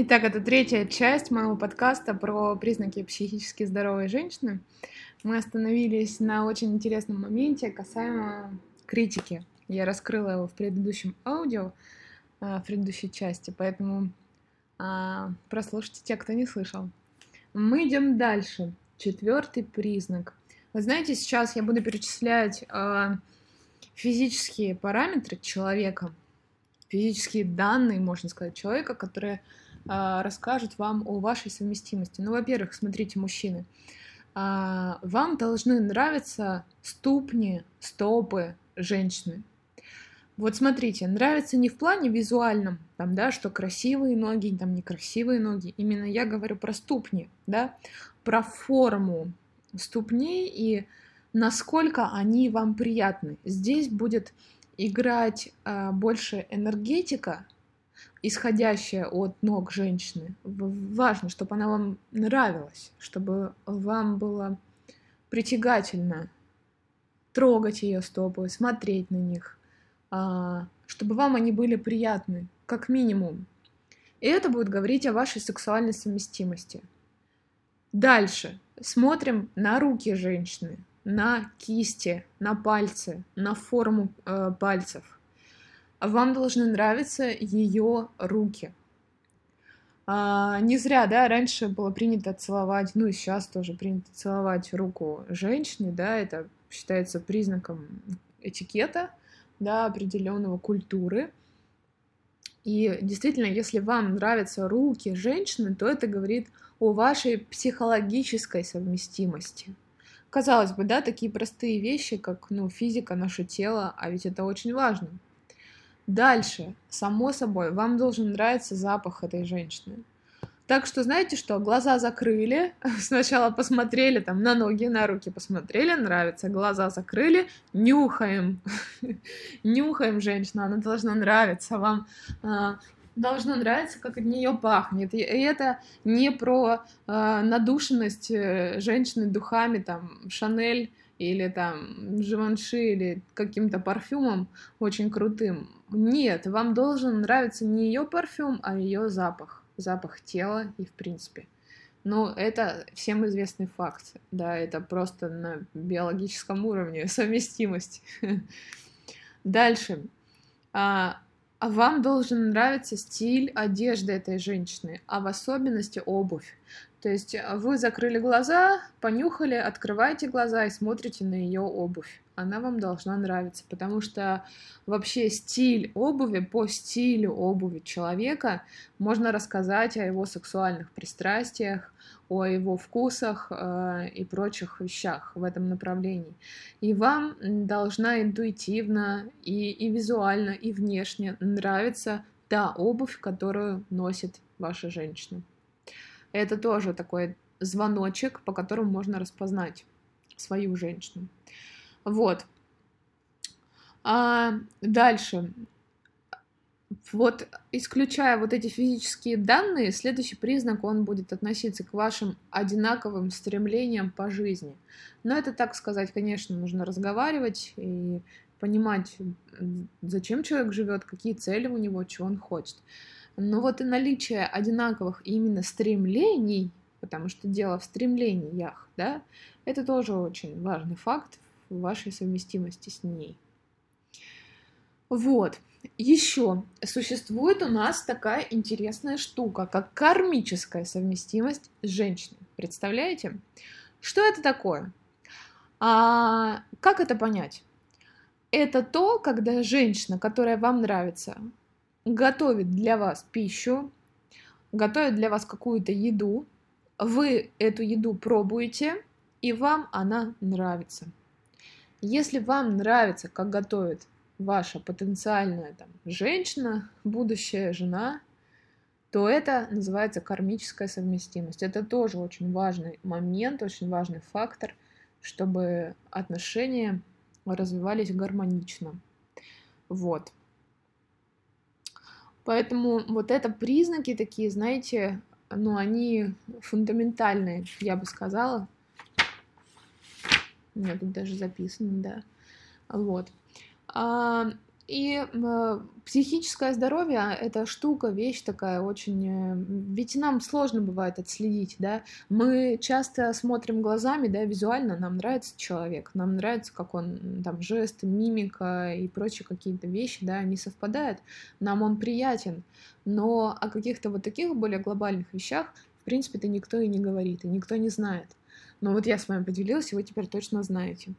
Итак, это третья часть моего подкаста про признаки психически здоровой женщины. Мы остановились на очень интересном моменте касаемо критики. Я раскрыла его в предыдущем аудио, а, в предыдущей части, поэтому а, прослушайте те, кто не слышал. Мы идем дальше. Четвертый признак. Вы знаете, сейчас я буду перечислять а, физические параметры человека, физические данные, можно сказать, человека, которые расскажут вам о вашей совместимости. Ну, во-первых, смотрите, мужчины, а, вам должны нравиться ступни, стопы женщины. Вот смотрите, нравится не в плане визуальном, там, да, что красивые ноги, там некрасивые ноги. Именно я говорю про ступни, да, про форму ступней и насколько они вам приятны. Здесь будет играть э, больше энергетика, исходящая от ног женщины. Важно, чтобы она вам нравилась, чтобы вам было притягательно трогать ее стопы, смотреть на них, а, чтобы вам они были приятны, как минимум. И это будет говорить о вашей сексуальной совместимости. Дальше смотрим на руки женщины, на кисти, на пальцы, на форму э, пальцев вам должны нравиться ее руки. А, не зря, да, раньше было принято целовать, ну и сейчас тоже принято целовать руку женщине, да, это считается признаком этикета, да, определенного культуры. И действительно, если вам нравятся руки женщины, то это говорит о вашей психологической совместимости. Казалось бы, да, такие простые вещи, как ну, физика, наше тело, а ведь это очень важно. Дальше, само собой, вам должен нравиться запах этой женщины. Так что, знаете что, глаза закрыли, сначала посмотрели там на ноги, на руки посмотрели, нравится, глаза закрыли, нюхаем, нюхаем женщину, она должна нравиться вам, а, должно нравиться, как от нее пахнет. И это не про а, надушенность э, женщины духами, там, Шанель или там Живанши или каким-то парфюмом очень крутым. Нет, вам должен нравиться не ее парфюм, а ее запах. Запах тела и в принципе. Но это всем известный факт. Да, это просто на биологическом уровне совместимость. Дальше. А, а вам должен нравиться стиль одежды этой женщины, а в особенности обувь. То есть э, вы закрыли глаза, понюхали, открываете глаза и смотрите на ее обувь. Она вам должна нравиться, потому что вообще стиль обуви, по стилю обуви человека можно рассказать о его сексуальных пристрастиях, о его вкусах э, и прочих вещах в этом направлении. И вам должна интуитивно и, и визуально, и внешне нравиться та обувь, которую носит ваша женщина. Это тоже такой звоночек, по которому можно распознать свою женщину. Вот. А дальше. Вот исключая вот эти физические данные, следующий признак, он будет относиться к вашим одинаковым стремлениям по жизни. Но это, так сказать, конечно, нужно разговаривать и понимать, зачем человек живет, какие цели у него, чего он хочет. Но вот и наличие одинаковых именно стремлений, потому что дело в стремлениях, да, это тоже очень важный факт в вашей совместимости с ней. Вот. Еще существует у нас такая интересная штука, как кармическая совместимость с женщиной. Представляете? Что это такое? А, как это понять? Это то, когда женщина, которая вам нравится, готовит для вас пищу, готовит для вас какую-то еду, вы эту еду пробуете, и вам она нравится. Если вам нравится, как готовит ваша потенциальная там, женщина, будущая жена, то это называется кармическая совместимость. Это тоже очень важный момент, очень важный фактор, чтобы отношения развивались гармонично. Вот. Поэтому вот это признаки такие, знаете, ну, они фундаментальные, я бы сказала. У меня тут даже записано, да. Вот. И э, психическое здоровье — это штука, вещь такая очень... Э, ведь нам сложно бывает отследить, да? Мы часто смотрим глазами, да, визуально нам нравится человек, нам нравится, как он, там, жест, мимика и прочие какие-то вещи, да, они совпадают, нам он приятен. Но о каких-то вот таких более глобальных вещах, в принципе-то никто и не говорит, и никто не знает. Но вот я с вами поделилась, и вы теперь точно знаете.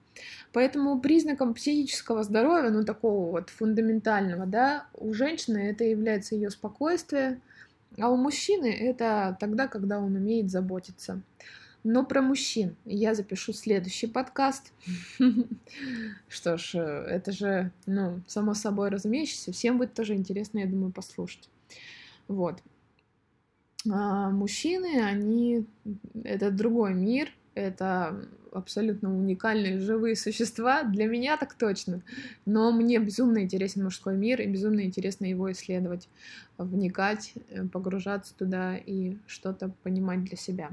Поэтому признаком психического здоровья, ну такого вот фундаментального, да, у женщины это является ее спокойствие, а у мужчины это тогда, когда он умеет заботиться. Но про мужчин я запишу следующий подкаст. Что ж, это же, ну, само собой разумеющееся. Всем будет тоже интересно, я думаю, послушать. Вот. А мужчины, они... Это другой мир, это абсолютно уникальные живые существа, для меня так точно. Но мне безумно интересен мужской мир, и безумно интересно его исследовать, вникать, э, погружаться туда и что-то понимать для себя.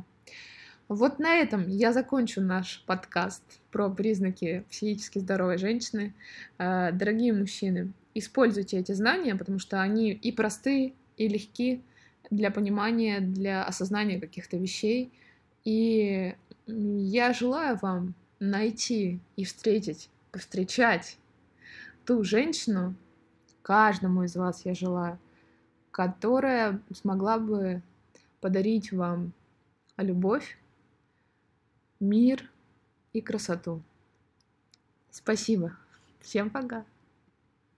Вот на этом я закончу наш подкаст про признаки психически здоровой женщины. Э, дорогие мужчины, используйте эти знания, потому что они и простые, и легки для понимания, для осознания каких-то вещей. И я желаю вам найти и встретить, повстречать ту женщину, каждому из вас я желаю, которая смогла бы подарить вам любовь, мир и красоту. Спасибо. Всем пока.